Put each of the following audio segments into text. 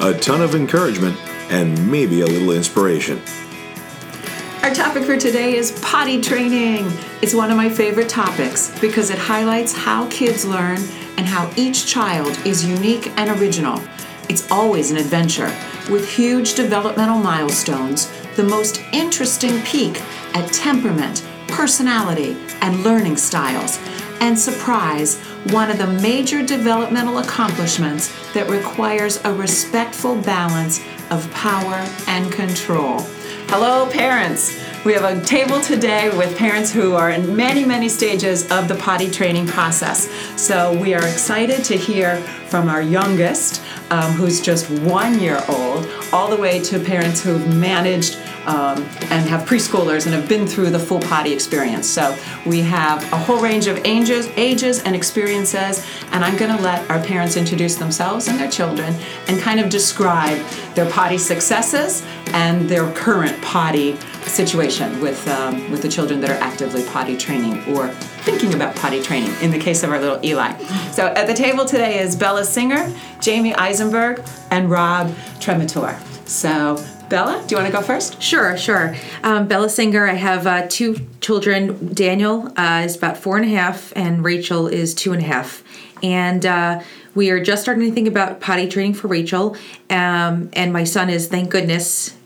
a ton of encouragement, and maybe a little inspiration. Our topic for today is potty training. It's one of my favorite topics because it highlights how kids learn and how each child is unique and original. It's always an adventure with huge developmental milestones, the most interesting peek at temperament, personality, and learning styles, and surprise, one of the major developmental accomplishments that requires a respectful balance of power and control. Hello, parents. We have a table today with parents who are in many, many stages of the potty training process. So we are excited to hear from our youngest, um, who's just one year old, all the way to parents who've managed um, and have preschoolers and have been through the full potty experience. So we have a whole range of ages, ages and experiences, and I'm going to let our parents introduce themselves and their children and kind of describe their potty successes and their current potty situation with um, with the children that are actively potty training or thinking about potty training. In the case of our little Eli. So at the table today is Bella Singer, Jamie Eisenberg, and Rob Tremator. So Bella, do you want to go first? Sure, sure. Um, Bella Singer, I have uh, two children. Daniel uh, is about four and a half, and Rachel is two and a half. And uh, we are just starting to think about potty training for Rachel. Um, and my son is, thank goodness,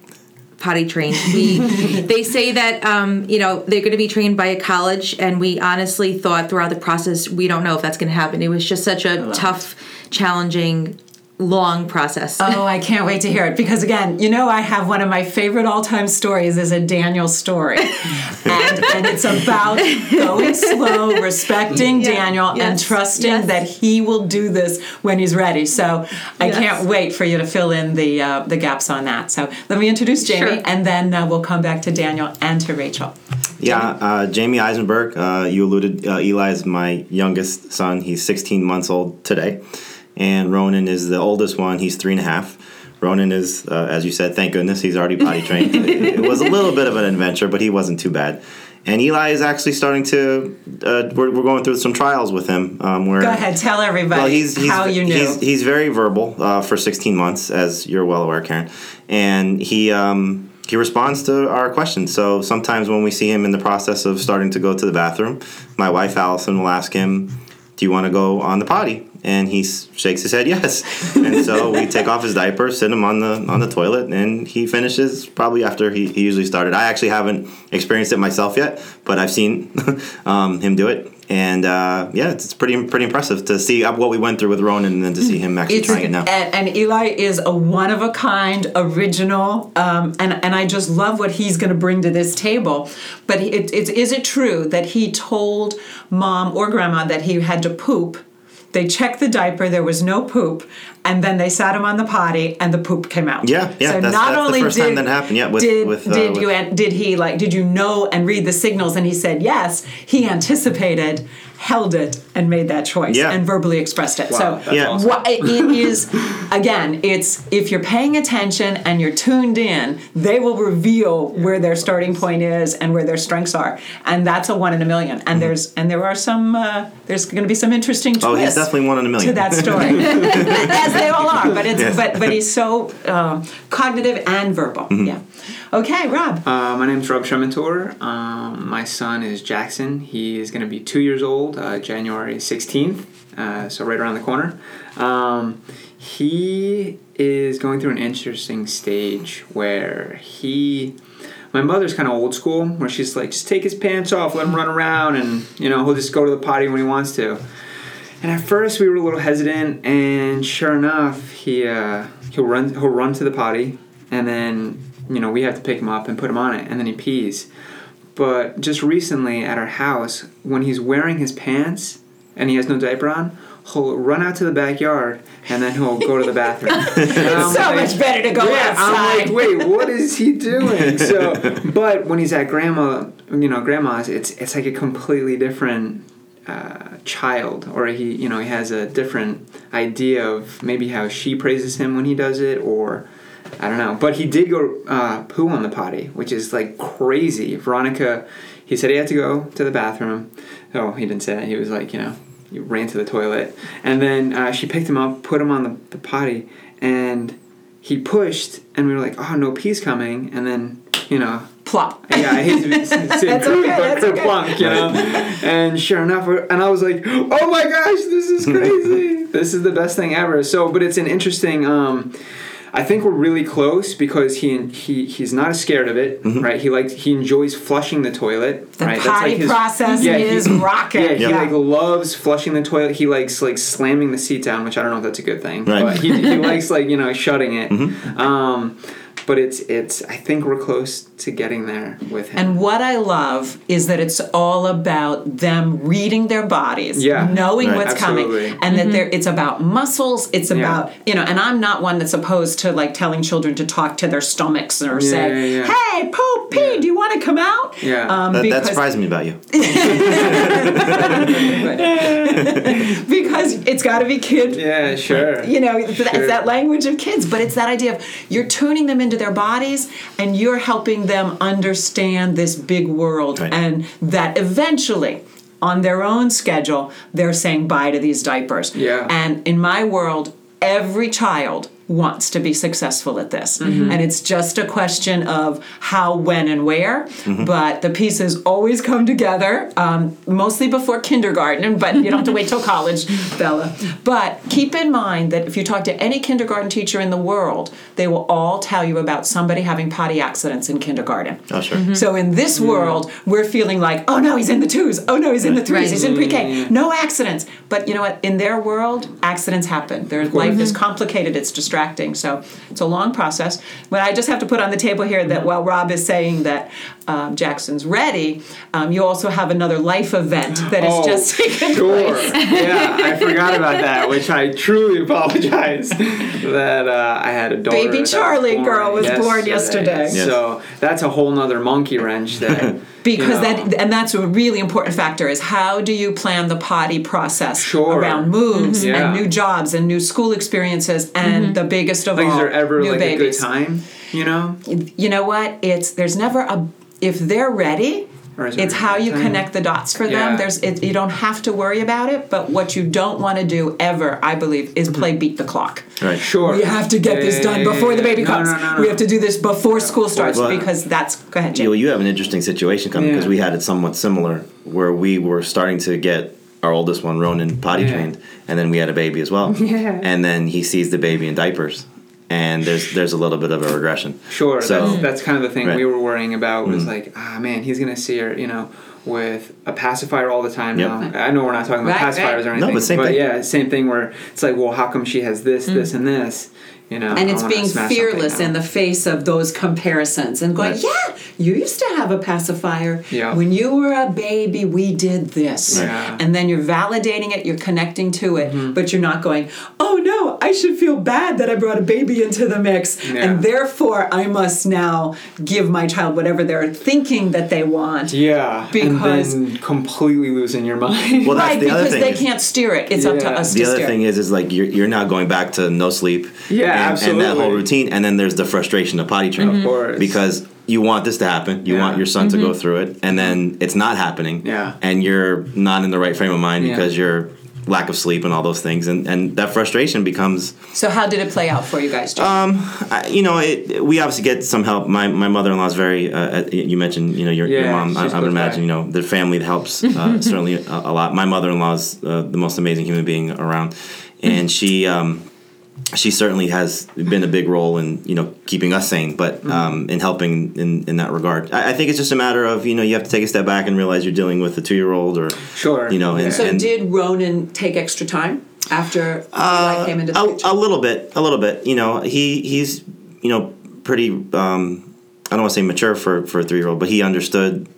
potty trained. We, they say that um, you know they're going to be trained by a college, and we honestly thought throughout the process we don't know if that's going to happen. It was just such a tough, challenging long process. Oh, I can't wait to hear it because again, you know, I have one of my favorite all-time stories is a Daniel story, and, and it's about going slow, respecting yeah. Daniel, yes. and trusting yes. that he will do this when he's ready. So I yes. can't wait for you to fill in the uh, the gaps on that. So let me introduce Jamie, sure. and then uh, we'll come back to Daniel and to Rachel. Yeah, uh, Jamie Eisenberg. Uh, you alluded. Uh, Eli is my youngest son. He's 16 months old today and Ronan is the oldest one. He's three and a half. Ronan is, uh, as you said, thank goodness he's already potty trained. it, was a little bit of an adventure, but he wasn't too bad. And Eli is actually starting to. Uh, we're, we're going through some trials with him. Um, where, Go ahead, tell everybody well, he's, he's, how you knew. He's, he's very verbal uh, for 16 months, as you're well aware, Karen. And he um, he responds to our questions. So sometimes when we see him in the process of starting to go to the bathroom, my wife Allison will ask him, "Do you want to go on the potty?" And he shakes his head yes. and so we take off his diaper, sit him on the on the toilet, and he finishes probably after he, he usually started. I actually haven't experienced it myself yet, but I've seen um, him do it. And uh, yeah, it's, it's, pretty pretty impressive to see what we went through with Ronan and then to see him actually it's, trying it now. And, and, Eli is a one of a kind, original, um, and and I just love what he's going to bring to this table. But it, it, is is it true that he told mom or grandma that he had to poop? They checked the diaper, there was no poop, and then they sat him on the potty, and the poop came out. Yeah, yeah. So that's, not that's only the first did, time that happened. Yeah, with, did, with, uh, did with, you did he like did you know and read the signals? And he said yes. He anticipated held it and made that choice yeah. and verbally expressed it. Wow, so yeah. Awesome. what, it is again, it's if you're paying attention and you're tuned in, they will reveal where their starting point is and where their strengths are, and that's a one in a million. And mm-hmm. there's and there are some uh, there's going to be some interesting twists. Oh, he's definitely one in a million to that story, as they all are. But it's yes. but but he's so uh, cognitive and verbal. Mm-hmm. Yeah. Okay, Rob. Uh, my is Rob Tremator. Um, my son is Jackson. He is going to be two years old old, uh, January 16th, uh, so right around the corner. Um, he is going through an interesting stage where he. My mother's kind of old school, where she's like, just take his pants off, let him run around, and you know he'll just go to the potty when he wants to. And at first we were a little hesitant, and sure enough, he uh, he'll run he'll run to the potty, and then you know we have to pick him up and put him on it, and then he pees. But just recently at our house, when he's wearing his pants and he has no diaper on, he'll run out to the backyard and then he'll go to the bathroom. it's so much better to go yeah, I'm outside. like, wait, what is he doing? So, but when he's at grandma, you know, grandma's, it's it's like a completely different uh, child, or he, you know, he has a different idea of maybe how she praises him when he does it, or I don't know. But he did go uh, poo on the potty, which is like crazy. Veronica, he said he had to go to the bathroom. Oh, he didn't say that. He was like, you know, he ran to the toilet, and then uh, she picked him up, put him on the, the potty, and he pushed, and we were like, oh, no pee's coming, and then you know Plop. yeah, I hate to say That's crude, okay, that's okay. plunk, you know. And sure enough, and I was like, "Oh my gosh, this is crazy! this is the best thing ever." So, but it's an interesting. Um, I think we're really close because he he he's not as scared of it, right? He likes he enjoys flushing the toilet. The right? potty process he- is rocking. Yeah, he Yeah. like loves flushing the toilet. He likes like slamming the seat down, which I don't know if that's a good thing, Right. but he, he likes like you know shutting it. Mm-hmm. Um, but it's it's I think we're close to getting there with him. And what I love is that it's all about them reading their bodies, Yeah. knowing Right. what's Absolutely. coming, and that they're, it's about muscles. It's Yeah. about you know, and I'm not one that's opposed to like telling children to talk to their stomachs or say, yeah, yeah. "Hey, poop, pee, Yeah. do you want to come out?" Yeah. um, That, that surprised me about you. because it's got to be kid yeah, sure. you know Sure. it's that language of kids but it's that idea of you're tuning them into their bodies and you're helping them understand this big world Right. and that eventually on their own schedule they're saying bye to these diapers Yeah. and in my world every child wants to be successful at this Mm-hmm. and it's just a question of how when and where Mm-hmm. but the pieces always come together um, mostly before kindergarten but you don't have to wait till college bella but keep in mind that if you talk to any kindergarten teacher in the world they will all tell you about somebody having potty accidents in kindergarten Oh, sure. so in this world, we're feeling like, oh no, he's in the twos. Oh no, he's in the threes. Right. He's in pre-K. No accidents. But you know what? In their world, accidents happen. Their life is complicated. It's distracting. So it's a long process. But I just have to put on the table here that while Rob is saying that um, Jackson's ready, um, you also have another life event that is Oh, just taken sure. place. yeah, I forgot about that, which I truly apologize that uh, I had a daughter. Baby that was Charlie girl was born yesterday. Yes. So that's a whole nother monkey wrench that. because you know, that and that's a really important factor is how do you plan the potty process Sure. around moves Mhm. Yeah. and new jobs and new school experiences and the biggest of like, all is there ever new like babies a good time? You know, you know what it's there's never a if they're ready Or is there it's how you connect the dots for them Yeah. there's it, you don't have to worry about it but what you don't want to do ever i believe is mm-hmm. play beat the clock Right. sure. we have to get Yeah, this done before the baby No, comes no, no, we have to do this before school starts Well, because that's go ahead Jake. You, you have an interesting situation coming because Yeah. we had it somewhat similar where we were starting to get our oldest one, Ronan, potty trained, and then we had a baby as well. Yeah. And then he sees the baby in diapers, and there's there's a little bit of a regression. Sure. So- that's, that's kind of the thing Right. we were worrying about was Mm. like, ah, man, he's gonna see her, you know, with a pacifier all the time Yep. now. I know we're not talking about Right, pacifiers right. or No, anything, but same thing. yeah, same thing where it's like, well, how come she has this, this, and this? You know, and it's being fearless in the face of those comparisons and going, Right. yeah, you used to have a pacifier. Yeah. When you were a baby, we did this. Yeah. And then you're validating it, you're connecting to it, Mm-hmm. but you're not going, oh no, I should feel bad that I brought a baby into the mix. Yeah. And therefore, I must now give my child whatever they're thinking that they want. Yeah, Because- and then completely losing your mind. Well, that's right, the other because thing they is- can't steer it. It's up to us The to other steer thing is, is like you're, you're now going back to no sleep. Yeah, and, And that whole routine, and then there's the frustration of potty training. Of course. Because you want this to happen, you Yeah. want your son to go through it, and then it's not happening. Yeah. And you're not in the right frame of mind Yeah. because you're lack of sleep and all those things, and and that frustration becomes So how did it play out for you guys? Um, I, you know, it, we obviously get some help. My my mother in law is very. Uh, uh, you mentioned, you know, your, your mom. I, I would close by. imagine, you know, the family helps uh, certainly a, a lot. My mother in law is uh, the most amazing human being around, and she. Um, she certainly has been a big role in you know keeping us sane, but um, in helping in, in that regard. I, I think it's just a matter of you know you have to take a step back and realize you're dealing with a two year old or Sure. you know and, so and did Ronan take extra time after I came into the a, picture? a little bit, a little bit. You know, he he's you know pretty. Um, I don't want to say mature for for a three year old, but he understood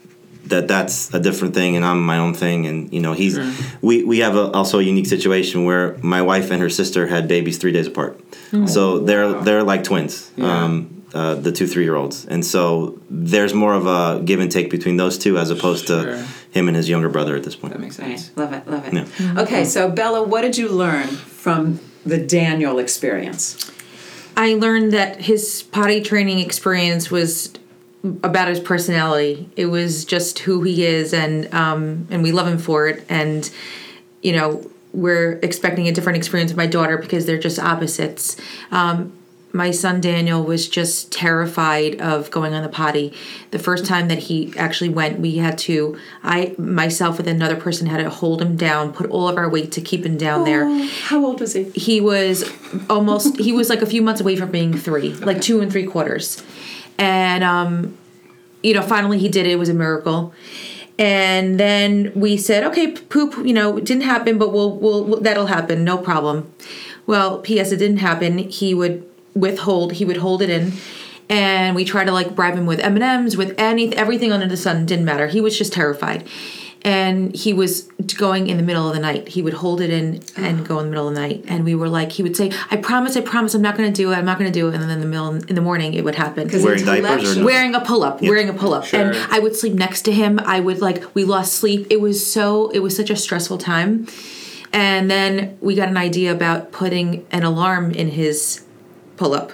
that that's a different thing, and I'm my own thing. And you know, he's we we have a, also a unique situation where my wife and her sister had babies three days apart, so they're they're like twins. Um, uh, the two three year olds, and so there's more of a give and take between those two as opposed Sure. to him and his younger brother at this point. That makes Right. sense. Love it, love it. Yeah. Okay, so Bella, what did you learn from the Daniel experience? I learned that his potty training experience was about his personality. It was just who he is, and um, and we love him for it. And you know, we're expecting a different experience with my daughter because they're just opposites. Um, my son Daniel was just terrified of going on the potty. The first time that he actually went, we had to, I myself with another person had to hold him down, put all of our weight to keep him down there How old was he? he was almost he was like a few months away from being three like two and three quarters and um you know finally he did it. It was a miracle. And then we said okay poop you know it didn't happen but we'll, we'll we'll that'll happen. No problem. Well ps it didn't happen. He would withhold he would hold it in. And we tried to like bribe him with m&ms with any everything under the sun. Didn't matter. He was just terrified and he was going in the middle of the night. He would hold it in and go in the middle of the night, and we were like, he would say, "I promise, I promise, I'm not going to do it. I'm not going to do it." And then in the middle in the morning, it would happen. Wearing diapers or no? Wearing a pull up, wearing a pull up, Sure. and I would sleep next to him. I would like we lost sleep. It was so it was such a stressful time, and then we got an idea about putting an alarm in his pull up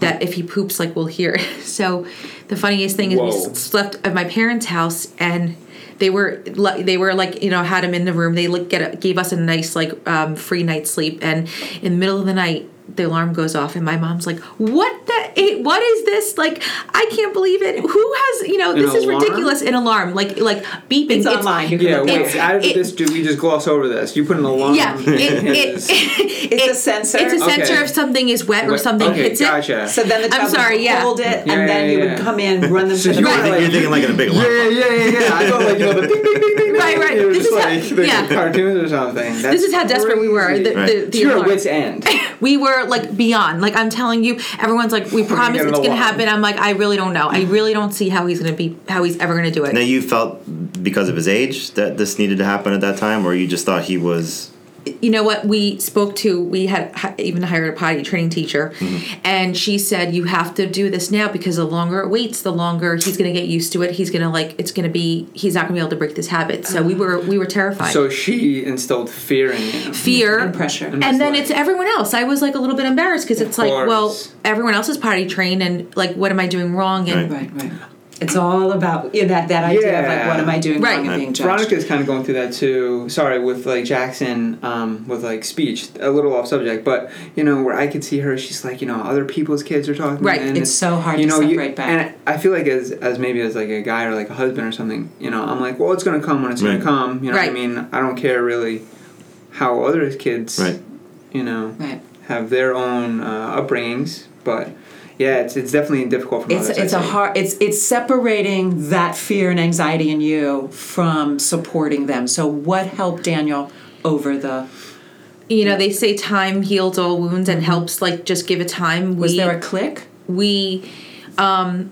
that if he poops like we'll hear it. so the funniest thing is we Whoa. s- slept at my parents house and they were they were like you know had him in the room. They like get gave us a nice like um, free night's sleep. And in the middle of the night the alarm goes off and my mom's like what the what is this like i can't believe it who has you know An this is alarm? ridiculous an alarm like like beeping It's online. You Yeah, look wait, It's- how did it- this do we just gloss over this? You put an alarm yeah, it, it, It's- it's a sensor? It's a sensor Okay. if something is wet or something okay, hits gotcha. it. So then the I'm sorry, would yeah. hold it, Yeah, and then yeah, you yeah. would come in, run them So to the you I were you're thinking like in a big alarm. Yeah, yeah, yeah, yeah. I thought like you know the ding, ding, ding, ding, Right, right. It was This is how- like yeah. cartoons or something. That's This is how desperate we were. The, the, the to your alarm. wits end. we were like beyond. Like I'm telling you, everyone's like, we promise it's gonna happen. I'm like, I really don't know. I mm-hmm. really don't see how he's gonna be, how he's ever gonna do it. Now you felt because of his age that this needed to happen at that time, or you just thought he was you know what? We spoke to we had even hired a potty training teacher mm-hmm. and she said you have to do this now because the longer it waits the longer he's going to get used to it. He's going to like it's going to be he's not going to be able to break this habit. So we were we were terrified. So she instilled fear in you. fear. And pressure. and then it's everyone else. I was like a little bit embarrassed because it's like well everyone else is potty trained and like what am i doing wrong? And Right. Right, right. It's all about you know, that that idea of like, what am I doing Right. wrong and being judged. Veronica's kind of going through that too. Sorry, with like Jackson, um, with like speech, a little off subject, but you know where I could see her, she's like, you know, other people's kids are talking, Right. And It's so hard you to know, you- separate back. And I feel like as as maybe as like a guy or like a husband or something, you know, I'm like, well, it's gonna come when it's Right. gonna come. You know what I mean? I don't care really how other kids, Right. you know, Right. have their own uh, upbringings, but yeah, it's it's definitely difficult for It's mothers. it's a hard it's it's separating that fear and anxiety in you from supporting them. So what helped Daniel over the you know they say time heals all wounds and helps like just give it time was we, there a click? we um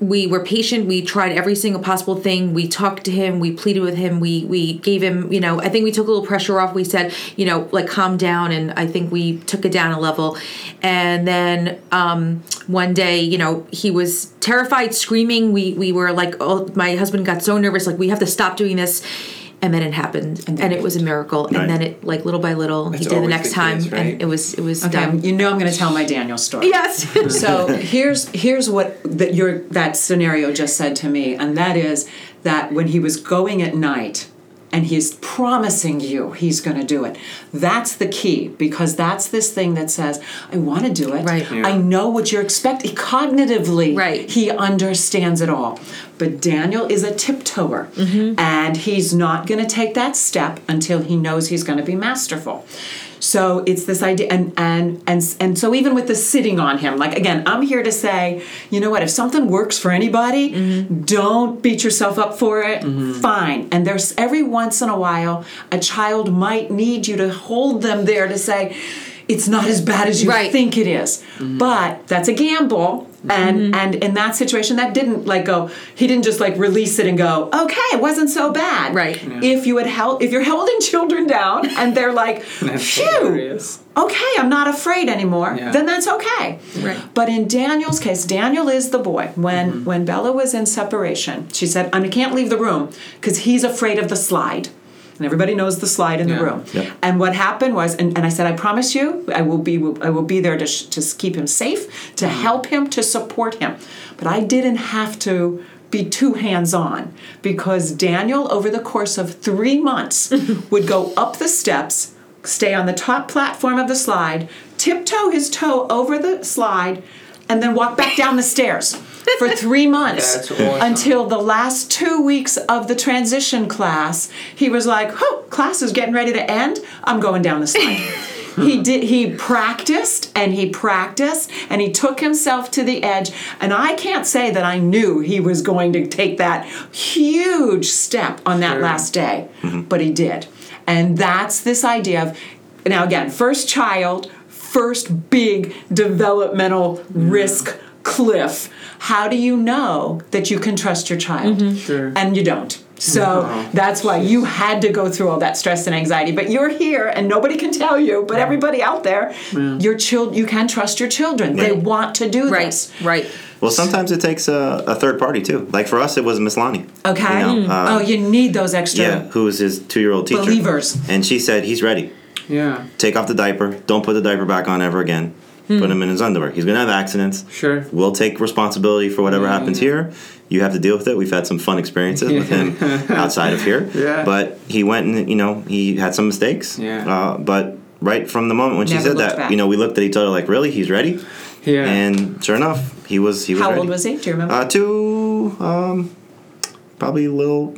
we were patient. We tried every single possible thing. We talked to him. We pleaded with him. We we gave him you know i think we took a little pressure off. We said you know like calm down. And i think we took it down a level. And then um one day you know he was terrified screaming. We we were like oh my husband got so nervous. Like we have to stop doing this and then it happened and, then it was a miracle and then it like little by little That's he did the next the time case, right? and it was it was Okay, done you know I'm going to tell my Daniel story. yes so here's here's what that your that scenario just said to me, and that is that when he was going at night and he's promising you he's going to do it. That's the key because that's this thing that says, I want to do it. Right. Yeah. I know what you're expecting. Cognitively, Right. he understands it all. But Daniel is a tiptoer, mm-hmm. and he's not going to take that step until he knows he's going to be masterful. So it's this idea, and and and and so even with the sitting on him, like again, I'm here to say, you know what? If something works for anybody, mm-hmm. don't beat yourself up for it. Mm-hmm. Fine. And there's every once in a while, a child might need you to hold them there to say, it's not as bad as you Right. think it is. Mm-hmm. But that's a gamble. And and in that situation, that didn't like go. He didn't just like release it and go, okay, it wasn't so bad. Right. If you had held, if you're holding children down and they're like, phew, hilarious. okay, I'm not afraid anymore, Yeah. then that's okay. Right. But in Daniel's case, Daniel is the boy. When Mm-hmm. when Bella was in separation, she said, I can't leave the room because he's afraid of the slide. And everybody knows the slide in the room. Yep. And what happened was, and, and I said, I promise you, I will be, I will be there to, sh- to keep him safe, to Mm-hmm. help him, to support him. But I didn't have to be too hands on because Daniel, over the course of three months, would go up the steps, stay on the top platform of the slide, tiptoe his toe over the slide, and then walk back down the stairs for three months awesome. until the last two weeks of the transition class. He was like, "Oh, class is getting ready to end. I'm going down the slide." he did. He practiced and he practiced and he took himself to the edge. And I can't say that I knew he was going to take that huge step on that Sure. last day, mm-hmm. but he did. And that's this idea of now again, first child, first big developmental risk cliff. How do you know that you can trust your child? Sure. And you don't. So No. that's why you had to go through all that stress and anxiety. But you're here, and nobody can tell you. But everybody out there, your child, you can trust your children. They want to do Right. this. Right. Well, sometimes it takes a, a third party too. Like for us, it was Miss Lonnie. Okay. You know, uh, oh, you need those extra. Yeah, who is his two-year-old teacher? Believers. And she said he's ready. Yeah. Take off the diaper. Don't put the diaper back on ever again. Put him in his underwear. He's gonna have accidents. Sure. We'll take responsibility for whatever happens here. You have to deal with it. We've had some fun experiences with him outside of here. Yeah. But he went and you know he had some mistakes. Yeah. Uh, but right from the moment when she said that, back. you know, we looked at each other like, really, he's ready. Yeah. And sure enough, he was. He was. How ready. old was he? Do you remember? Uh, two, um, probably a little,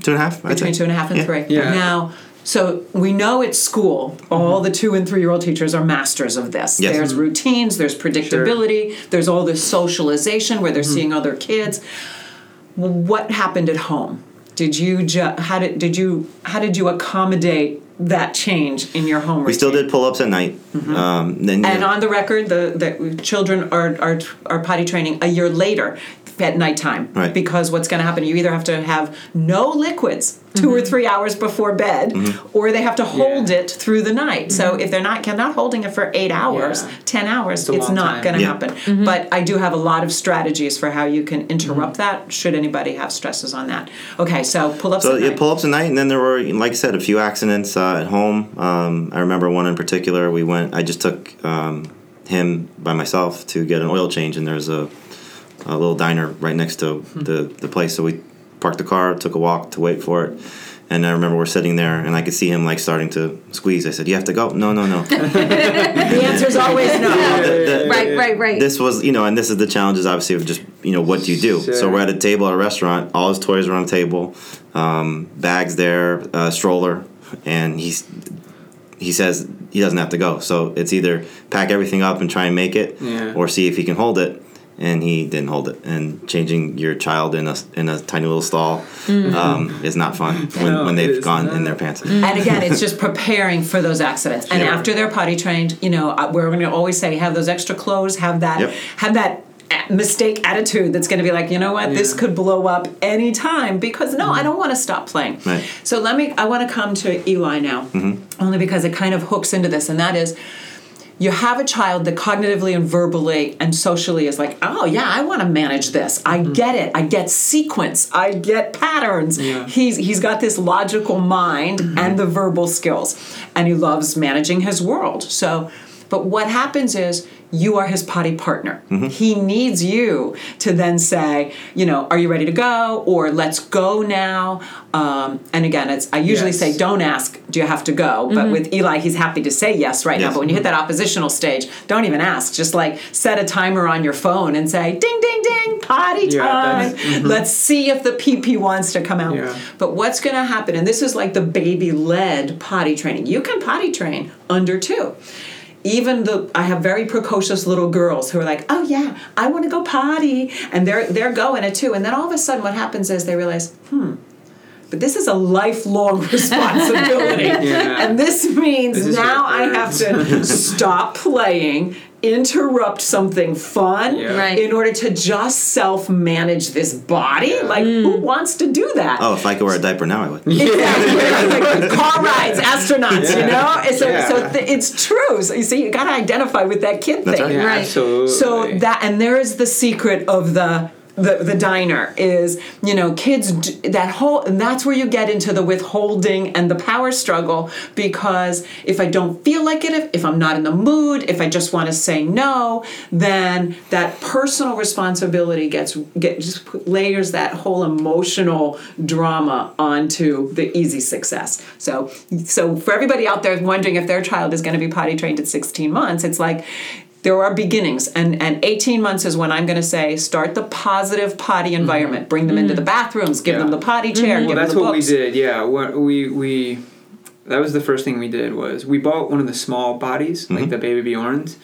two and a half. I'd Between say. two and a half and Yeah. three. Yeah. Now, so we know at school, all mm-hmm. the two and three year old teachers are masters of this. Yes. There's mm-hmm. routines, there's predictability, there's all this socialization where they're mm-hmm. seeing other kids. What happened at home? Did you ju- how did did you how did you accommodate that change in your home? We still did pull-ups at night. Um, then And on the record, the, the children are, are are potty training a year later at nighttime. Right. Because what's going to happen? You either have to have no liquids 2 or three hours before bed, or they have to hold Yeah. it through the night. So if they're not not holding it for eight hours, Yeah. ten hours, a it's not going to Yeah. happen. But I do have a lot of strategies for how you can interrupt that. Should anybody have stresses on that? Okay, so pull ups. So yeah, pull ups at night, and then there were, like I said, a few accidents uh, at home. Um, I remember one in particular. We went. I just took um, him by myself to get an oil change, and there's a, a little diner right next to the the place. So we parked the car, took a walk to wait for it. And I remember we're sitting there, and I could see him like starting to squeeze. I said, "You have to go." No, no, no. the answer is always no. The- the- Right. Right. Right. this was you know and this is the challenges obviously of just you know what do you do so we're at a table at a restaurant all his toys are on the table um, bags there uh, stroller and he's he says he doesn't have to go so it's either pack everything up and try and make it Yeah. or see if he can hold it and he didn't hold it and changing your child in a in a tiny little stall mm-hmm. um, is not fun when, No, when they've is gone in their pants mm-hmm. And again, it's just preparing for those accidents. And Yeah. after they're potty trained, you know, uh, we're going to always say have those extra clothes, have that, Yep. have that uh, mistake attitude that's going to be like, you know what, this could blow up anytime because no, I mm-hmm. don't want to stop playing. Right. So let me, I want to come to Eli now, only because it kind of hooks into this, and that is. You have a child that cognitively and verbally and socially is like, oh yeah, I want to manage this. I mm-hmm. get it. I get sequence. I get patterns. Yeah. He's he's got this logical mind and mm-hmm. the verbal skills, and he loves managing his world. So, But what happens is you are his potty partner. Mm-hmm. He needs you to then say, you know, are you ready to go? Or let's go now. Um, and again, it's I usually Yes. say, don't ask, do you have to go? But mm-hmm. with Eli, he's happy to say yes right now. But when you hit that mm-hmm. oppositional stage, don't even ask. Just like set a timer on your phone and say, ding, ding, ding, potty Yeah, time. that's- Let's see if the PP wants to come out. Yeah. But what's going to happen, and this is like the baby led potty training. You can potty train under two. Even the I have very precocious little girls who are like, oh yeah, I want to go potty, and they're they're going it too. and then all of a sudden, what happens is they realize, hmm, but this is a lifelong responsibility, Yeah. and this means This now I have to stop playing, interrupt something fun, Yeah. Right. in order to just self manage this body. Like, who mm. wants to do that? Oh, if I could wear a diaper now, I would. Exactly. Like car rides, astronauts, you know? And so, Yeah. so th- it's true. So you see, you got to identify with that kid That's thing. right. Yeah, Right. absolutely. So that, and there is the secret of the. The, the diner is you know kids that whole and that's where you get into the withholding and the power struggle because if I don't feel like it if, if I'm not in the mood if I just want to say no then that personal responsibility gets get just layers that whole emotional drama onto the easy success. So so for everybody out there wondering if their child is going to be potty trained at 16 months it's like there are beginnings and and 18 months is when i'm going to say start the positive potty environment bring them into the bathrooms give Yeah. them the potty chair Well, give that's them the what we did. Yeah, what we we that was the first thing we did was we bought one of the small bodies Mm-hmm. like the baby Bjorns,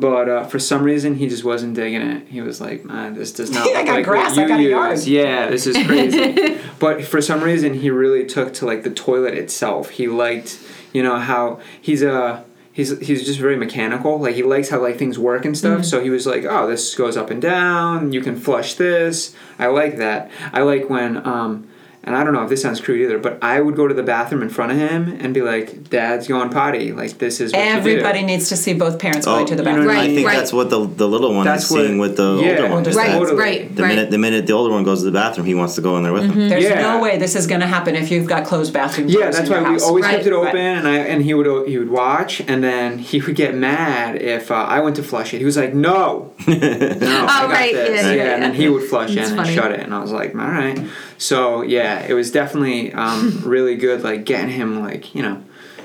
but uh, for some reason he just wasn't digging it. He was like, "Man, this does not I look got like grass, what I you got a use." yard. Yeah, this is crazy. but for some reason he really took to like the toilet itself. He liked, you know, how he's a. He's, he's just very mechanical. Like he likes how like things work and Mm-hmm. stuff. So he was like, "Oh, this goes up and down. You can flush this. I like that. I like when um, and I don't know if this sounds crude either, but I would go to the bathroom in front of him and be like, "Dad's going potty. Like this is what you do." everybody needs to see both parents Oh, going to the you bathroom Right, I think right. that's what the the little one That's is seeing with the yeah, older one. Older Right, Totally. right, The right. minute the minute the older one goes to the bathroom, he wants to go in there with him. there's Yeah. no way this is going to happen if you've got closed bathroom Yeah, that's in your why we always Right. kept it open, Right. and I and he would he would watch, and then he would get mad if uh, I went to flush it. He was like, "No, no, I got right, this." yeah, yeah, and then he would flush it and shut it, and I was like, "All right." So yeah, it was definitely um, really good, like getting him like you know.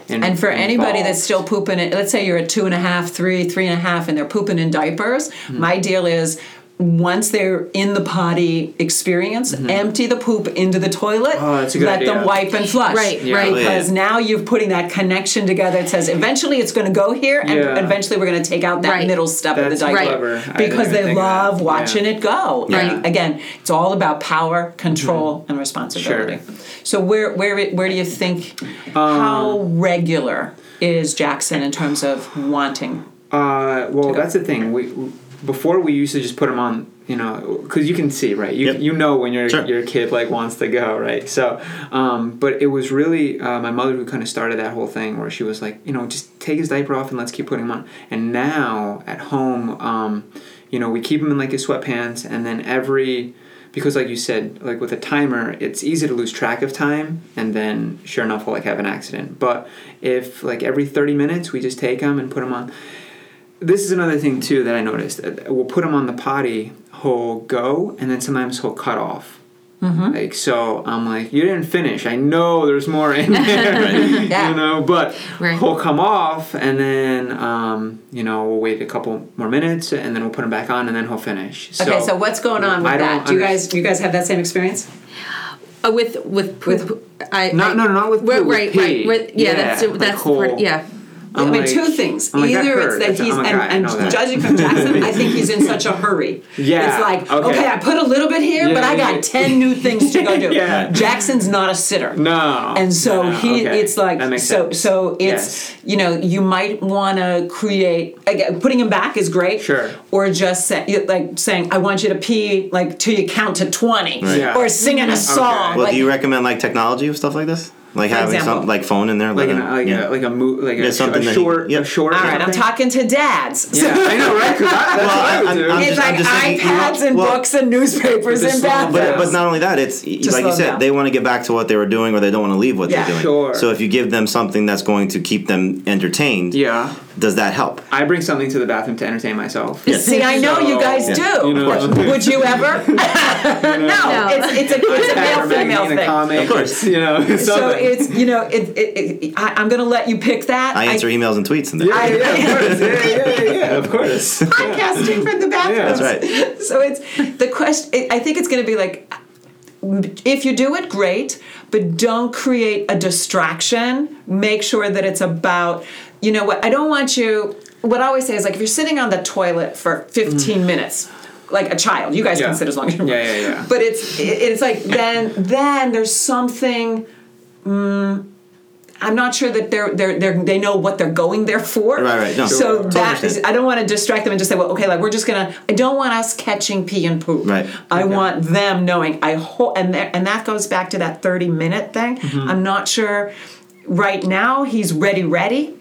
In, And for anybody that's still pooping it, let's say you're at two and a half, three, three and a half, and they're pooping in diapers. Mm-hmm. My deal is once they're in the potty experience, empty the poop into the toilet. Mm-hmm. Oh, that's a good let them wipe and flush. Right, Yeah. right. Because now you're putting that connection together. It says eventually it's going to go here, and Yeah. eventually we're going to take out that Right. middle step of the diaper clever. Because they love that. watching Yeah. it go. Yeah. And again, it's all about power, control, and responsibility. Sure. So where where where do you think how regular is Jackson in terms of wanting? Uh, well, that's the thing. We before we used to just put them on, you know, because you can see, right? You Yep. you know when your Sure. your kid like wants to go, right? So, um, but it was really uh, my mother who kind of started that whole thing where she was like, you know, just take his diaper off and let's keep putting him on. And now at home, um, you know, we keep him in like his sweatpants, and then every because like you said like with a timer it's easy to lose track of time and then sure enough we'll like have an accident but if like every 30 minutes we just take him and put him on this is another thing too that I noticed. We'll put him on the potty. He'll go, and then sometimes he'll cut off. Mm-hmm. Like so, I'm like, you didn't finish. I know there's more in there, Yeah. you know. But Right. he'll come off, and then um, you know we'll wait a couple more minutes, and then we'll put him back on, and then he'll finish. So, okay, so what's going on with that? don't you under- guys you guys have that same experience? Uh, with with poop, I No, I, no, no, not with Right, with right, pee. right, with- yeah, Yeah, that's like that's the whole- part, yeah. I I'm mean, like- two things. I'm like, Either it's hurt. that That's- he's I'm like, and, I and that. judging from Jackson, I think he's in such a hurry. Yeah, It's like, okay. okay, I put a little bit here, but I got yeah. ten new things to go do. Yeah. Jackson's not a sitter. No. And so No, he, okay. it's like, so, sense. so it's, Yes. you know, you might want to create, again, putting him back is great. Sure. Or just say, like saying, I want you to pee, like, till you count to 20. Yeah. Or singing a mm-hmm. song. Well, like, do you recommend like technology with stuff like this? Like having example. something like phone in there, like let an, him- like yeah. a like a mo- like Yeah, a, something a that he- short yep. a short. all right, I'm talking to dads. Yeah, I know, right? 'Cause I, that's Well, what I I- would I'm- do. I'm It's just- like just thinking, you iPads know, and well- books and newspapers and slow bathrooms. But, but not only that, it's Just like you said, down. they want to get back to what they were doing, or they don't want to leave what Yeah. they're doing. Sure. So if you give them something that's going to keep them entertained, Yeah. Does that help? I bring something to the bathroom to entertain myself. See, I know you guys So, do. you know, Would you ever? no, it's, it's a, it's a male iPad or female magazine, a thing. comic, Of course. you know, So something. it's you know it, it, it, I, I'm going to let you pick that. I answer emails and tweets and yeah, I- yeah, of course. Yeah, yeah, yeah, yeah, of course. podcasting from the bathroom. Yeah, that's right. So it's the question. I think it's going to be like, if you do it, great, but don't create a distraction. Make sure that it's about, you know what? I don't want you. What I always say is like, if you're sitting on the toilet for 15 minutes. Like a child, you guys Mm. Yeah. can sit as long as you want. Yeah, yeah, yeah. But it's it's like then then there's something. mm, I'm not sure that they're, they're, they're they know what they're going there for. Right, right. No, so totally that is, I don't want to distract them and just say, well, okay, like we're just gonna. I don't want us catching pee and poop. Right. I want them knowing. I hope, and that, and that goes back to that 30 minute thing. Mm-hmm. I'm not sure. Right now, he's ready, ready,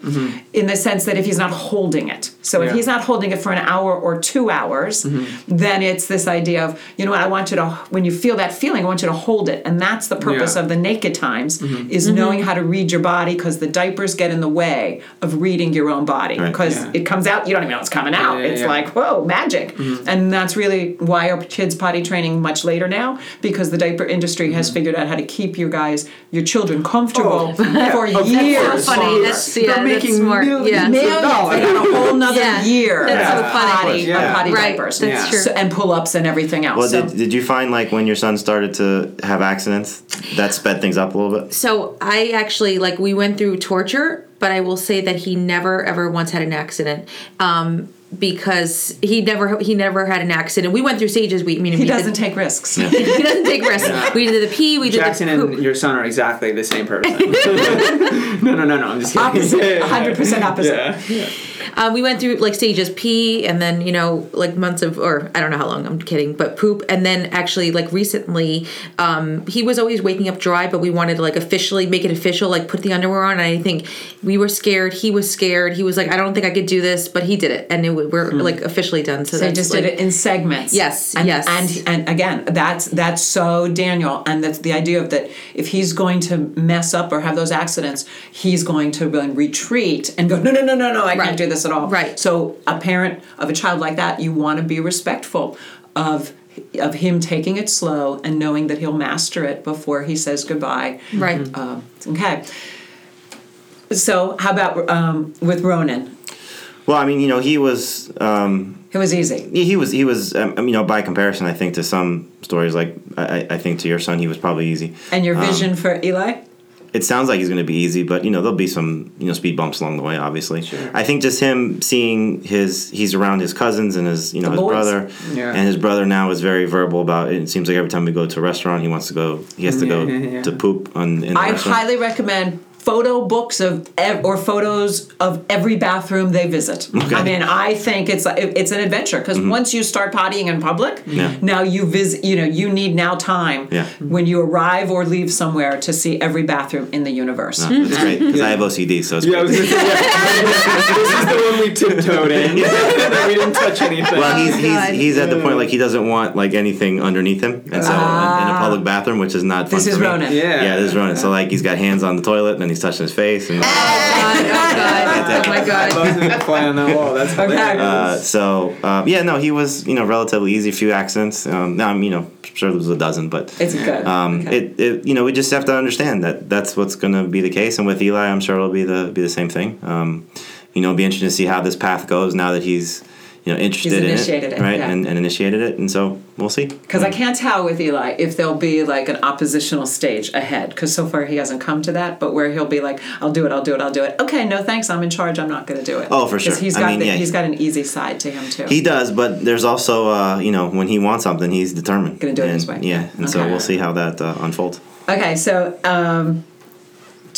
in the sense that if he's not holding it. So if Mm-hmm. Yeah. Mm-hmm. he's not holding it for an hour or two hours, then it's this idea of, you know what, I want you to, when you feel that feeling, I want you to hold it. And that's the purpose Yeah. Mm-hmm. of the naked times, is knowing how to read your body because the diapers get in the way of reading your own body. Right. Because Yeah. it comes out, you don't even know it's coming out. yeah, it's yeah. like, whoa, magic. And that's really why our kids potty training much later now, because the diaper industry has figured out how to keep your guys, your children comfortable for years. So funny. That's yeah, They're making smart. millions Yeah. of dollars. They got a whole nother Yeah. year That's of so funny. potty, Yeah. potty Right. diapers. That's Yeah. true. So, and pull-ups and everything else. Well, so, did, did you find like when your son started to have accidents, that sped things up a little bit? So I actually like we went through torture, but I will say that he never ever once had an accident. Um, because he never he never had an accident. We went through stages. We I mean he we doesn't did, take risks. he doesn't take risks. We did the pee. We did Jackson the poop. and your son are exactly the same person. no, no, no, no. I'm just kidding. Opposite, 100% opposite. Yeah. Um, we went through like stages pee and then you know like months of or I don't know how long I'm kidding but poop and then actually like recently um, he was always waking up dry but we wanted to like officially make it official like put the underwear on and I think we were scared he was scared he was like I don't think I could do this but he did it and it, we're like officially done so, So that's just like, did it in segments. Yes, and, yes. And and again, that's that's so Daniel, and that's the idea of that. If he's going to mess up or have those accidents, he's going to retreat and go, no, no, no, no, no, I Right. can't do this at all. Right. So a parent of a child like that, you want to be respectful of of him taking it slow and knowing that he'll master it before he says goodbye. right Um, okay. So how about um, with Ronan? Well, I mean, you know, he was um, It was easy. he he was he was um, you know by comparison, I think to some stories like I, I think to your son, he was probably easy. And your Um, vision for Eli? It sounds like he's going to be easy, but you know there'll be some you know speed bumps along the way. Obviously, Sure. I think just him seeing his he's around his cousins and his you know The his boys. brother, Yeah. and his brother now is very verbal about it. It seems like every time we go to a restaurant, he wants to go. He has to go Yeah, yeah, yeah. to poop on in the I restaurant. highly recommend photo books of ev- or photos of every bathroom they visit. Okay. I mean, I think it's it's an adventure because once you start pottying in public, Mm-hmm. Yeah. now you visit. You know, you need now time Yeah. when you arrive or leave somewhere to see every bathroom in the universe. No, that's great because I have OCD, so it's Yeah, great. was gonna say, yeah. this is the one we tiptoed in. we didn't touch anything. Well, he's he's, he's at the point like he doesn't want like anything underneath him, and so in a public bathroom, which is not. Fun This is for me. Ronan. Yeah. Yeah, this is Ronan. So like he's got hands on the toilet, and then he's touching his face, and oh god oh my god wasn't on that wall. That's hilarious. uh, so um, yeah, no, he was you know relatively easy. A few accents. Um, now I'm you know sure there was a dozen, but It's good. um, Okay. it, it you know we just have to understand that that's what's going to be the case, and with Eli, I'm sure it'll be the be the same thing. Um, you know, it'll be interesting to see how this path goes now that he's you know interested in initiated it, right, yeah. and, and initiated it, and so we'll see. Because I can't tell with Eli if there'll be like an oppositional stage ahead. Because so far he hasn't come to that, but where he'll be like, "I'll do it, I'll do it, I'll do it." Okay, no thanks, I'm in charge. I'm not going to do it. Oh, for sure. he's got mean, the, yeah. he's got an easy side to him too. He does, but there's also, uh, you know, when he wants something, he's determined. Gonna do it and, his way. Yeah, and so we'll see how that uh, unfolds. Okay, so um,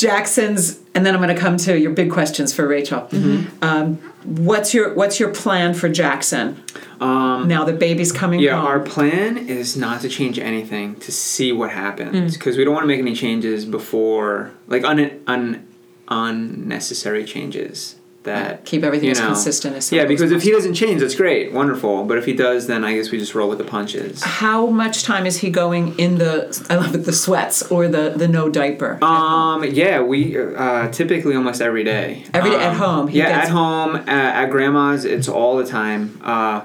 Jackson's, and then I'm going to come to your big questions for Rachel. Mm-hmm. Um, what's your What's your plan for Jackson Um, now that baby's coming yeah, home? our plan is not to change anything to see what Mm. happens because we don't want to make any changes before, like un, un unnecessary changes that Keep everything you as consistent as yeah. Because if he doesn't change, that's great, wonderful. But if he does, then I guess we just roll with the punches. How much time is he going in the? I love it, the sweats or the the no diaper. Um, yeah, we uh, typically almost every day. Every day at Um, home, he yeah, gets- at home, at, at grandma's, it's all the time. Uh,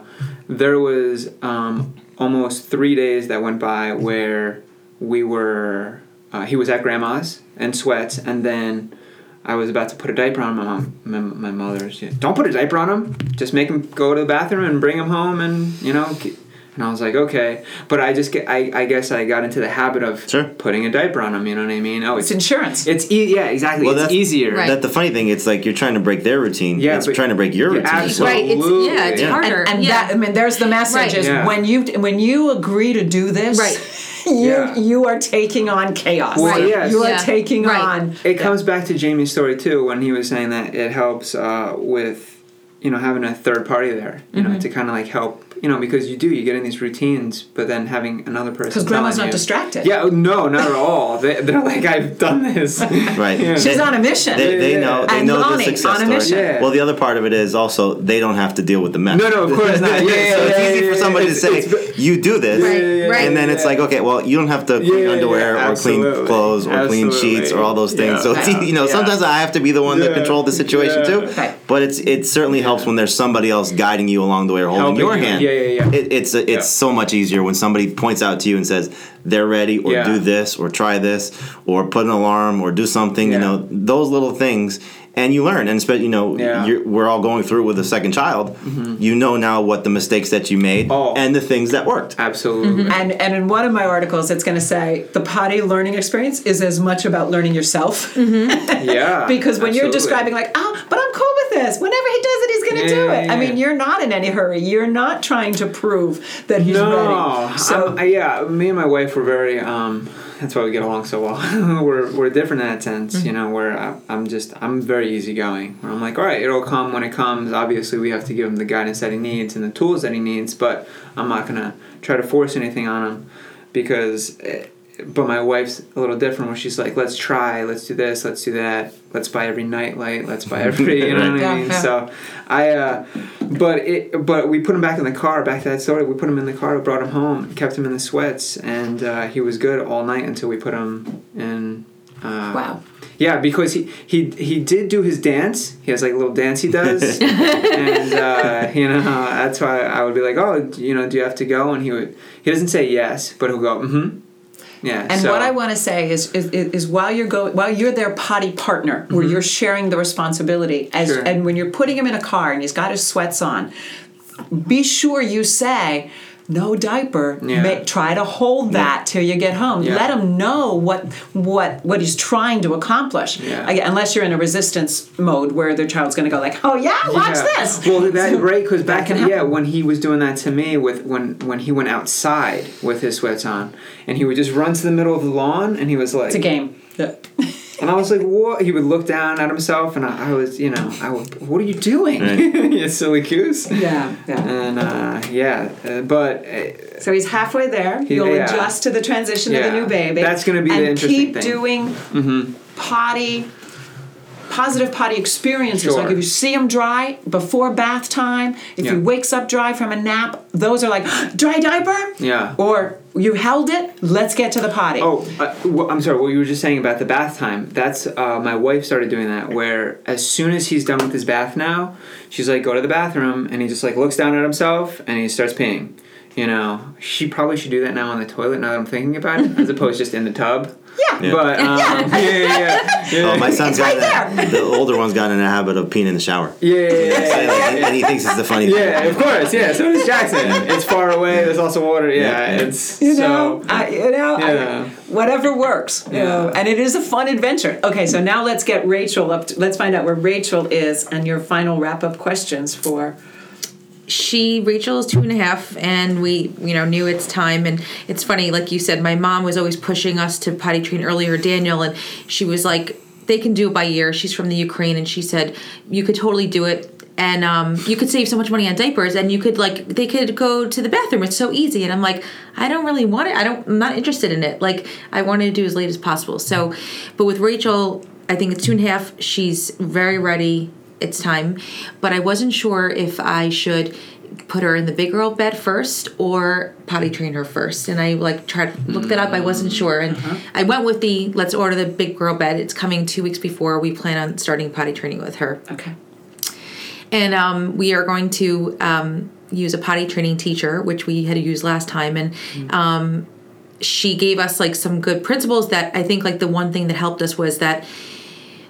there was um, almost three days that went by where we were. Uh, he was at grandma's and sweats, and then I was about to put a diaper on my mom. My, my mother's. Yeah, Don't put a diaper on him. Just make him go to the bathroom and bring him home, and you know. ke- And I was like, okay, but I just get. I, I guess I got into the habit of Sure. putting a diaper on him. You know what I mean? Oh, it's insurance. it's e- yeah, exactly. Well, it's that's- easier. Right. That the funny thing, it's like you're trying to break their routine. Yeah, it's trying to break your routine. absolutely. Right, it's- yeah, it's Yeah. harder. and, and yeah. that I mean, there's the message Right. is Yeah. when you when you agree to do this, Right. You Yeah. you are taking on chaos. Well, Right. yes. you are Yeah. taking Right. on. It comes back to Jamie's story too when he was saying that it helps uh, with you know having a third party there. You Mm-hmm. know to kind of like help. You know because you do you get in these routines, but then having another person Because grandma's not you- distracted. Yeah, oh, no, not at all. They, they're like I've done this. Right. Yeah. She's on a mission. They, they know they And know the success on a story. mission. Yeah. Well, the other part of it is also they don't have to deal with the mess. No, no, of course not. Yeah, yeah, so it's yeah, easy yeah, for somebody it's- to say it's- you do this, Yeah, yeah, yeah, Right. and then it's like okay, well you don't have to clean yeah, underwear yeah, or clean clothes or clean sheets or all those things. Yeah. So it's Yeah. easy, you know Yeah. sometimes I have to be the one that Yeah. control the situation too. But it's it certainly helps when there's somebody else guiding you along the way or holding your hand. Yeah, yeah, yeah. It, it's it's Yeah. so much easier when somebody points out to you and says they're ready or Yeah. do this or try this or put an alarm or do something. You know those little things. And you learn, and especially, you know, Yeah. Mm-hmm. you're, we're all going through with a second child. You know now what the mistakes that you made Oh. and the things that worked. Absolutely. And and in one of my articles, it's going to say the potty learning experience is as much about learning yourself Yeah. because when you're describing like, oh, but I'm cool with this. Whenever he does it, he's going to Yeah, do yeah, it. I mean, you're not in any hurry. You're not trying to prove that he's no, ready. So I'm- I- yeah, me and my wife were very. Um, that's why we get along so well. we're we're different in that sense, Mm-hmm. you know. Where I, I'm just I'm very easygoing. Where I'm like, all right, it'll come when it comes. Obviously, we have to give him the guidance that he needs and the tools that he needs, but I'm not gonna try to force anything on him because. eh, but my wife's a little different where she's like, let's try, let's do this, let's do that, let's buy every nightlight, let's buy every, you know what Yeah, I mean? yeah. So, I, uh, but it, but we put him back in the car. Back to that story, we put him in the car, brought him home, kept him in the sweats, and uh, he was good all night until we put him in. Uh, wow. Yeah, because he, he he did do his dance. He has like a little dance he does, and uh, you know that's why I would be like, oh, you know, do you have to go? And he would he doesn't say yes, but he'll go, mm-hmm. Yeah. And so- what I want to say is, is, is while you're going, while you're their potty partner, where you're sharing the responsibility, as Mm-hmm. Sure. and when you're putting him in a car and he's got his sweats on, be sure you say. No diaper. Yeah. Try to hold that till you get home. Yeah. Let him know what what what he's trying to accomplish. Yeah. Again, unless you're in a resistance mode where their child's going to go like, "Oh yeah, watch Yeah. this." Well, that right because back in yeah when he was doing that to me with when when he went outside with his sweats on and he would just run to the middle of the lawn and he was like it's a game. Yeah. and I was like what he would look down at himself and I, I was you know I would what are you doing Right. you silly goose yeah, yeah. and uh, yeah uh, but uh, So he's halfway there. He- You'll yeah. adjust to the transition of Yeah. the new baby. That's gonna be the and interesting keep thing. doing potty, positive potty experiences. Sure. Like if you see him dry before bath time, if Yeah. he wakes up dry from a nap, those are like dry diaper. Yeah. Or you held it. Let's get to the potty. Oh, uh, wh- I'm sorry. What you were just saying about the bath time? That's uh, my wife started doing that. Where as soon as he's done with his bath now, she's like, "Go to the bathroom," and he just like looks down at himself and he starts peeing. You know, she probably should do that now on the toilet. Now that I'm thinking about it, as opposed to just in the tub. Yeah. Yeah. But um, yeah, yeah, yeah, yeah. Oh, my son's It's right got in a- the older one's got in a habit of peeing in the shower. Yeah, yeah, yeah, Say, yeah, like, yeah. and he thinks it's the funny thing. Yeah, of course. Yeah, so does Jackson. It's far away. There's also water. Yeah, Yeah. it's You so. know, I, you know, I- whatever works. You Yeah. know, and it is a fun adventure. Okay, so now let's get Rachel up. To, let's find out where Rachel is and your final wrap up questions for. She Rachel is two and a half, and we you know knew it's time. And it's funny, like you said, my mom was always pushing us to potty train earlier, Daniel, and she was like, they can do it by year. She's from the Ukraine, and she said you could totally do it. And um, you could save so much money on diapers, and you could like they could go to the bathroom. It's so easy, and I'm like, I don't really want it. I don't. I'm not interested in it. Like I wanted to do as late as possible. So, but with Rachel, I think it's two and a half. She's very ready it's time. But I wasn't sure if I should put her in the big girl bed first or potty train her first. And I like tried to look that up. I wasn't sure, and I went with the let's order the big girl bed. It's coming two weeks before we plan on starting potty training with her Okay. and um, we are going to um, use a potty training teacher which we had used last time and um, she gave us like some good principles that i think like the one thing that helped us was that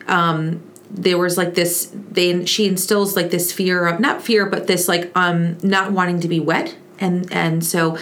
um, there was like this they she instills like this fear of not fear but this like um not wanting to be wet and and so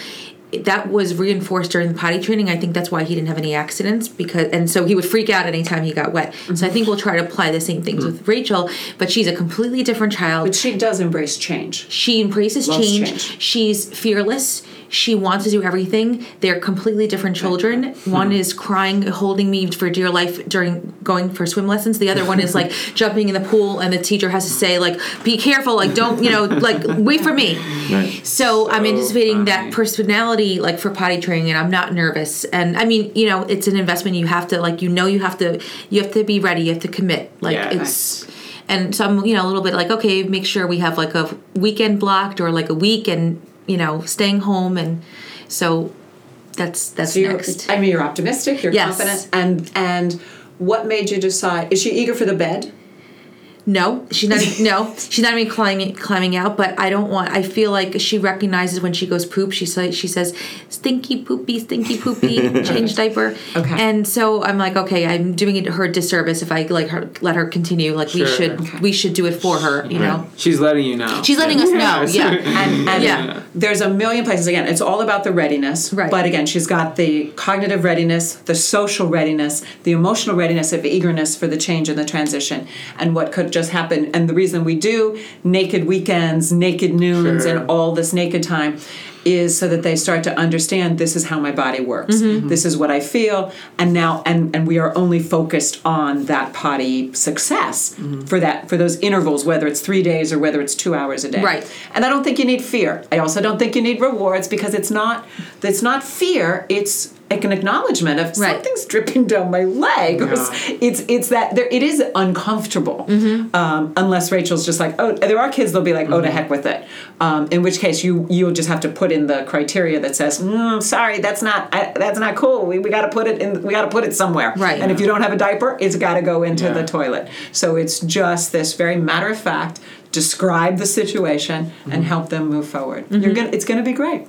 that was reinforced during the potty training. I think that's why he didn't have any accidents because, and so he would freak out anytime he got wet. So I think we'll try to apply the same things with Rachel, but she's a completely different child But she does embrace change. she embraces change. change. She's fearless. She wants to do everything. They're completely different children. One is crying, holding me for dear life during going for swim lessons. The other one is like jumping in the pool, and the teacher has to say like, "Be careful! Like don't you know like wait for me." Right. So, I'm anticipating funny. that personality like for potty training, and I'm not nervous. And I mean, you know, it's an investment. You have to like you know you have to you have to be ready. You have to commit. Like Yeah, it's and so I'm you know a little bit like okay, make sure we have like a weekend blocked or like a week and you know staying home and so that's that's So next. I mean, you're optimistic. You're Yes. confident. And and what made you decide? Is she eager for the bed? No, she's not. even- no, she's not even climbing climbing out. But I don't want. I feel like she recognizes when she goes poop. She says she says stinky poopy, stinky poopy, change diaper. Okay. And so I'm like, okay, I'm doing it her disservice if I like her let her continue. Like we should Okay. we should do it for her. You know. She's letting you know. She's letting us know. Yeah. And, and Yeah. there's a million places. Again, it's all about the readiness. Right. But again, she's got the cognitive readiness, the social readiness, the emotional readiness of eagerness for the change and the transition, and what could just happen. And the reason we do naked weekends, naked noons, Sure. and all this naked time is so that they start to understand this is how my body works. Mm-hmm. This is what I feel, and now and and we are only focused on that potty success mm-hmm. for that for those intervals, whether it's three days or whether it's two hours a day. Right. And I don't think you need fear. I also don't think you need rewards because it's not it's not fear. It's an acknowledgement of Right. something's dripping down my leg. Or It's it's that there it is uncomfortable. Um, unless Rachel's just like oh there are kids they'll be like oh to heck with it. Um, in which case you you'll just have to put in the criteria that says mm, sorry that's not I, that's not cool. We, we got to put it in we got to put it somewhere. Right. And if you don't have a diaper, it's got to go into Yeah. the toilet. So it's just this very matter of fact, describe the situation and help them move forward. You're gonna, it's going to be great.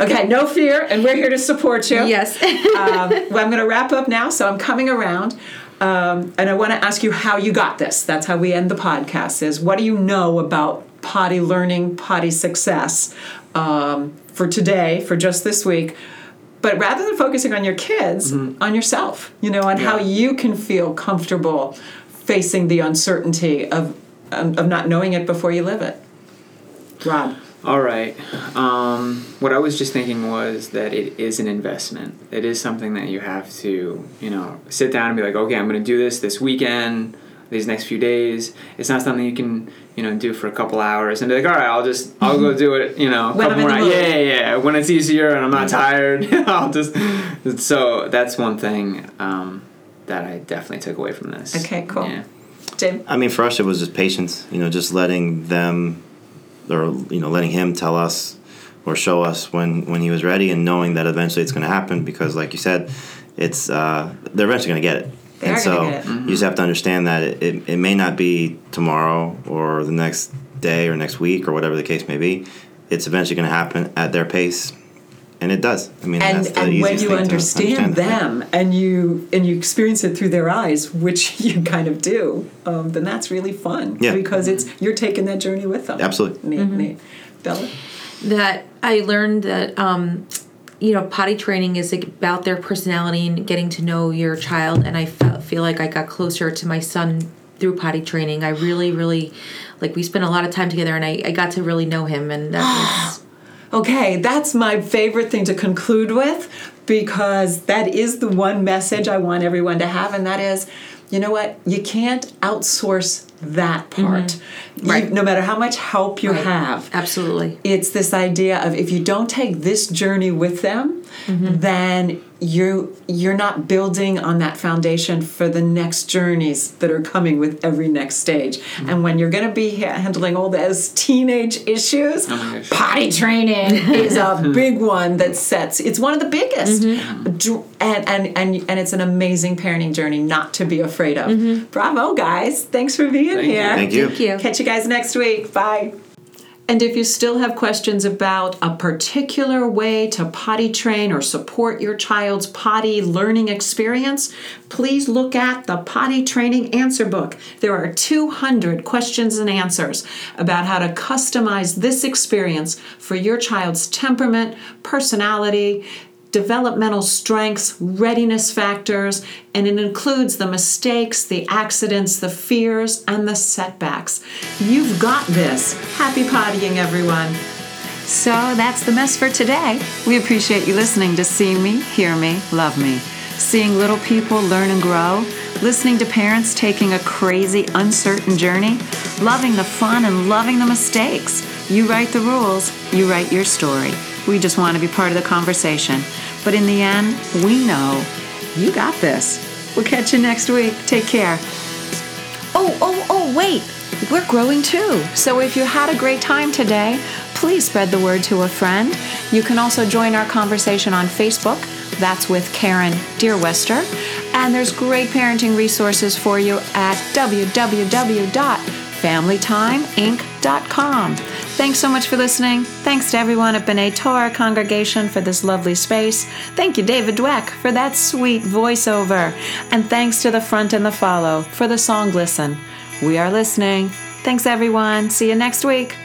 Okay, no fear, and we're here to support you. Yes. um, well, I'm going to wrap up now, so I'm coming around. Um, and I want to ask you how you got this. That's how we end the podcast. Is what do you know about potty learning, potty success um, for today, for just this week? But rather than focusing on your kids, on yourself. You know, on how you can feel comfortable facing the uncertainty of um, of not knowing it before you live it. Rob. All right. Um, what I was just thinking was that it is an investment. It is something that you have to, you know, sit down and be like, okay, I'm going to do this this weekend, these next few days. It's not something you can, you know, do for a couple hours and be like, all right, I'll just, I'll go do it, you know, a couple more. hours. Yeah, yeah, yeah. When it's easier and I'm not tired, I'll just. So that's one thing um, that I definitely took away from this. Okay, cool. Yeah. Tim. I mean, for us, it was just patience. You know, just letting them, or you know, letting him tell us or show us when when he was ready, and knowing that eventually it's going to happen. Because, like you said, it's uh, they're eventually going to get it. They and so it. you just have to understand that it, it, it may not be tomorrow or the next day or next week or whatever the case may be. It's eventually going to happen at their pace, and it does. I mean, and that's the and when easiest you thing to understand, understand. them and you and you experience it through their eyes, which you kind of do, um, then that's really fun. Yeah. Because it's you're taking that journey with them. Absolutely. Neat, neat. Bella. that I learned that um, you know potty training is about their personality and getting to know your child, and I felt, feel like I got closer to my son through potty training. I really, really like we spent a lot of time together, and I, I got to really know him, and that was Okay, that's my favorite thing to conclude with because that is the one message I want everyone to have, and that is, you know what? You can't outsource that mm-hmm. part. You- Right. no matter how much help you Right. have. absolutely It's this idea of if you don't take this journey with them, mm-hmm. then you you're not building on that foundation for the next journeys that are coming with every next stage. Mm-hmm. And when you're going to be handling all those teenage issues, my gosh. potty training is a big one that sets. It's one of the biggest, mm-hmm. Dr- and and and and it's an amazing parenting journey not to be afraid of. Mm-hmm. Bravo, guys! Thanks for being Thank you. here. Thank you. Thank you. Catch you guys next week. Bye. And if you still have questions about a particular way to potty train or support your child's potty learning experience, please look at the Potty Training Answer Book. There are 200 questions and answers about how to customize this experience for your child's temperament, personality, developmental strengths, readiness factors, and it includes the mistakes, the accidents, the fears, and the setbacks. You've got this. Happy pottying, everyone. So that's the mess for today. We appreciate you listening to See Me, Hear Me, Love Me. Seeing little people learn and grow, listening to parents taking a crazy, uncertain journey, loving the fun and loving the mistakes. You write the rules, you write your story. We just want to be part of the conversation. But in the end, we know you got this. We'll catch you next week. Take care. Oh, oh, oh, wait. We're growing too. So if you had a great time today, please spread the word to a friend. You can also join our conversation on Facebook. That's with Karen Deerwester. And there's great parenting resources for you at www.familytimeinc.com. Thanks so much for listening. Thanks to everyone at B'nai Torah congregation for this lovely space. Thank you, David Dweck, for that sweet voiceover. And thanks to the front and the follow for the song Listen. We are listening. Thanks, everyone. See you next week.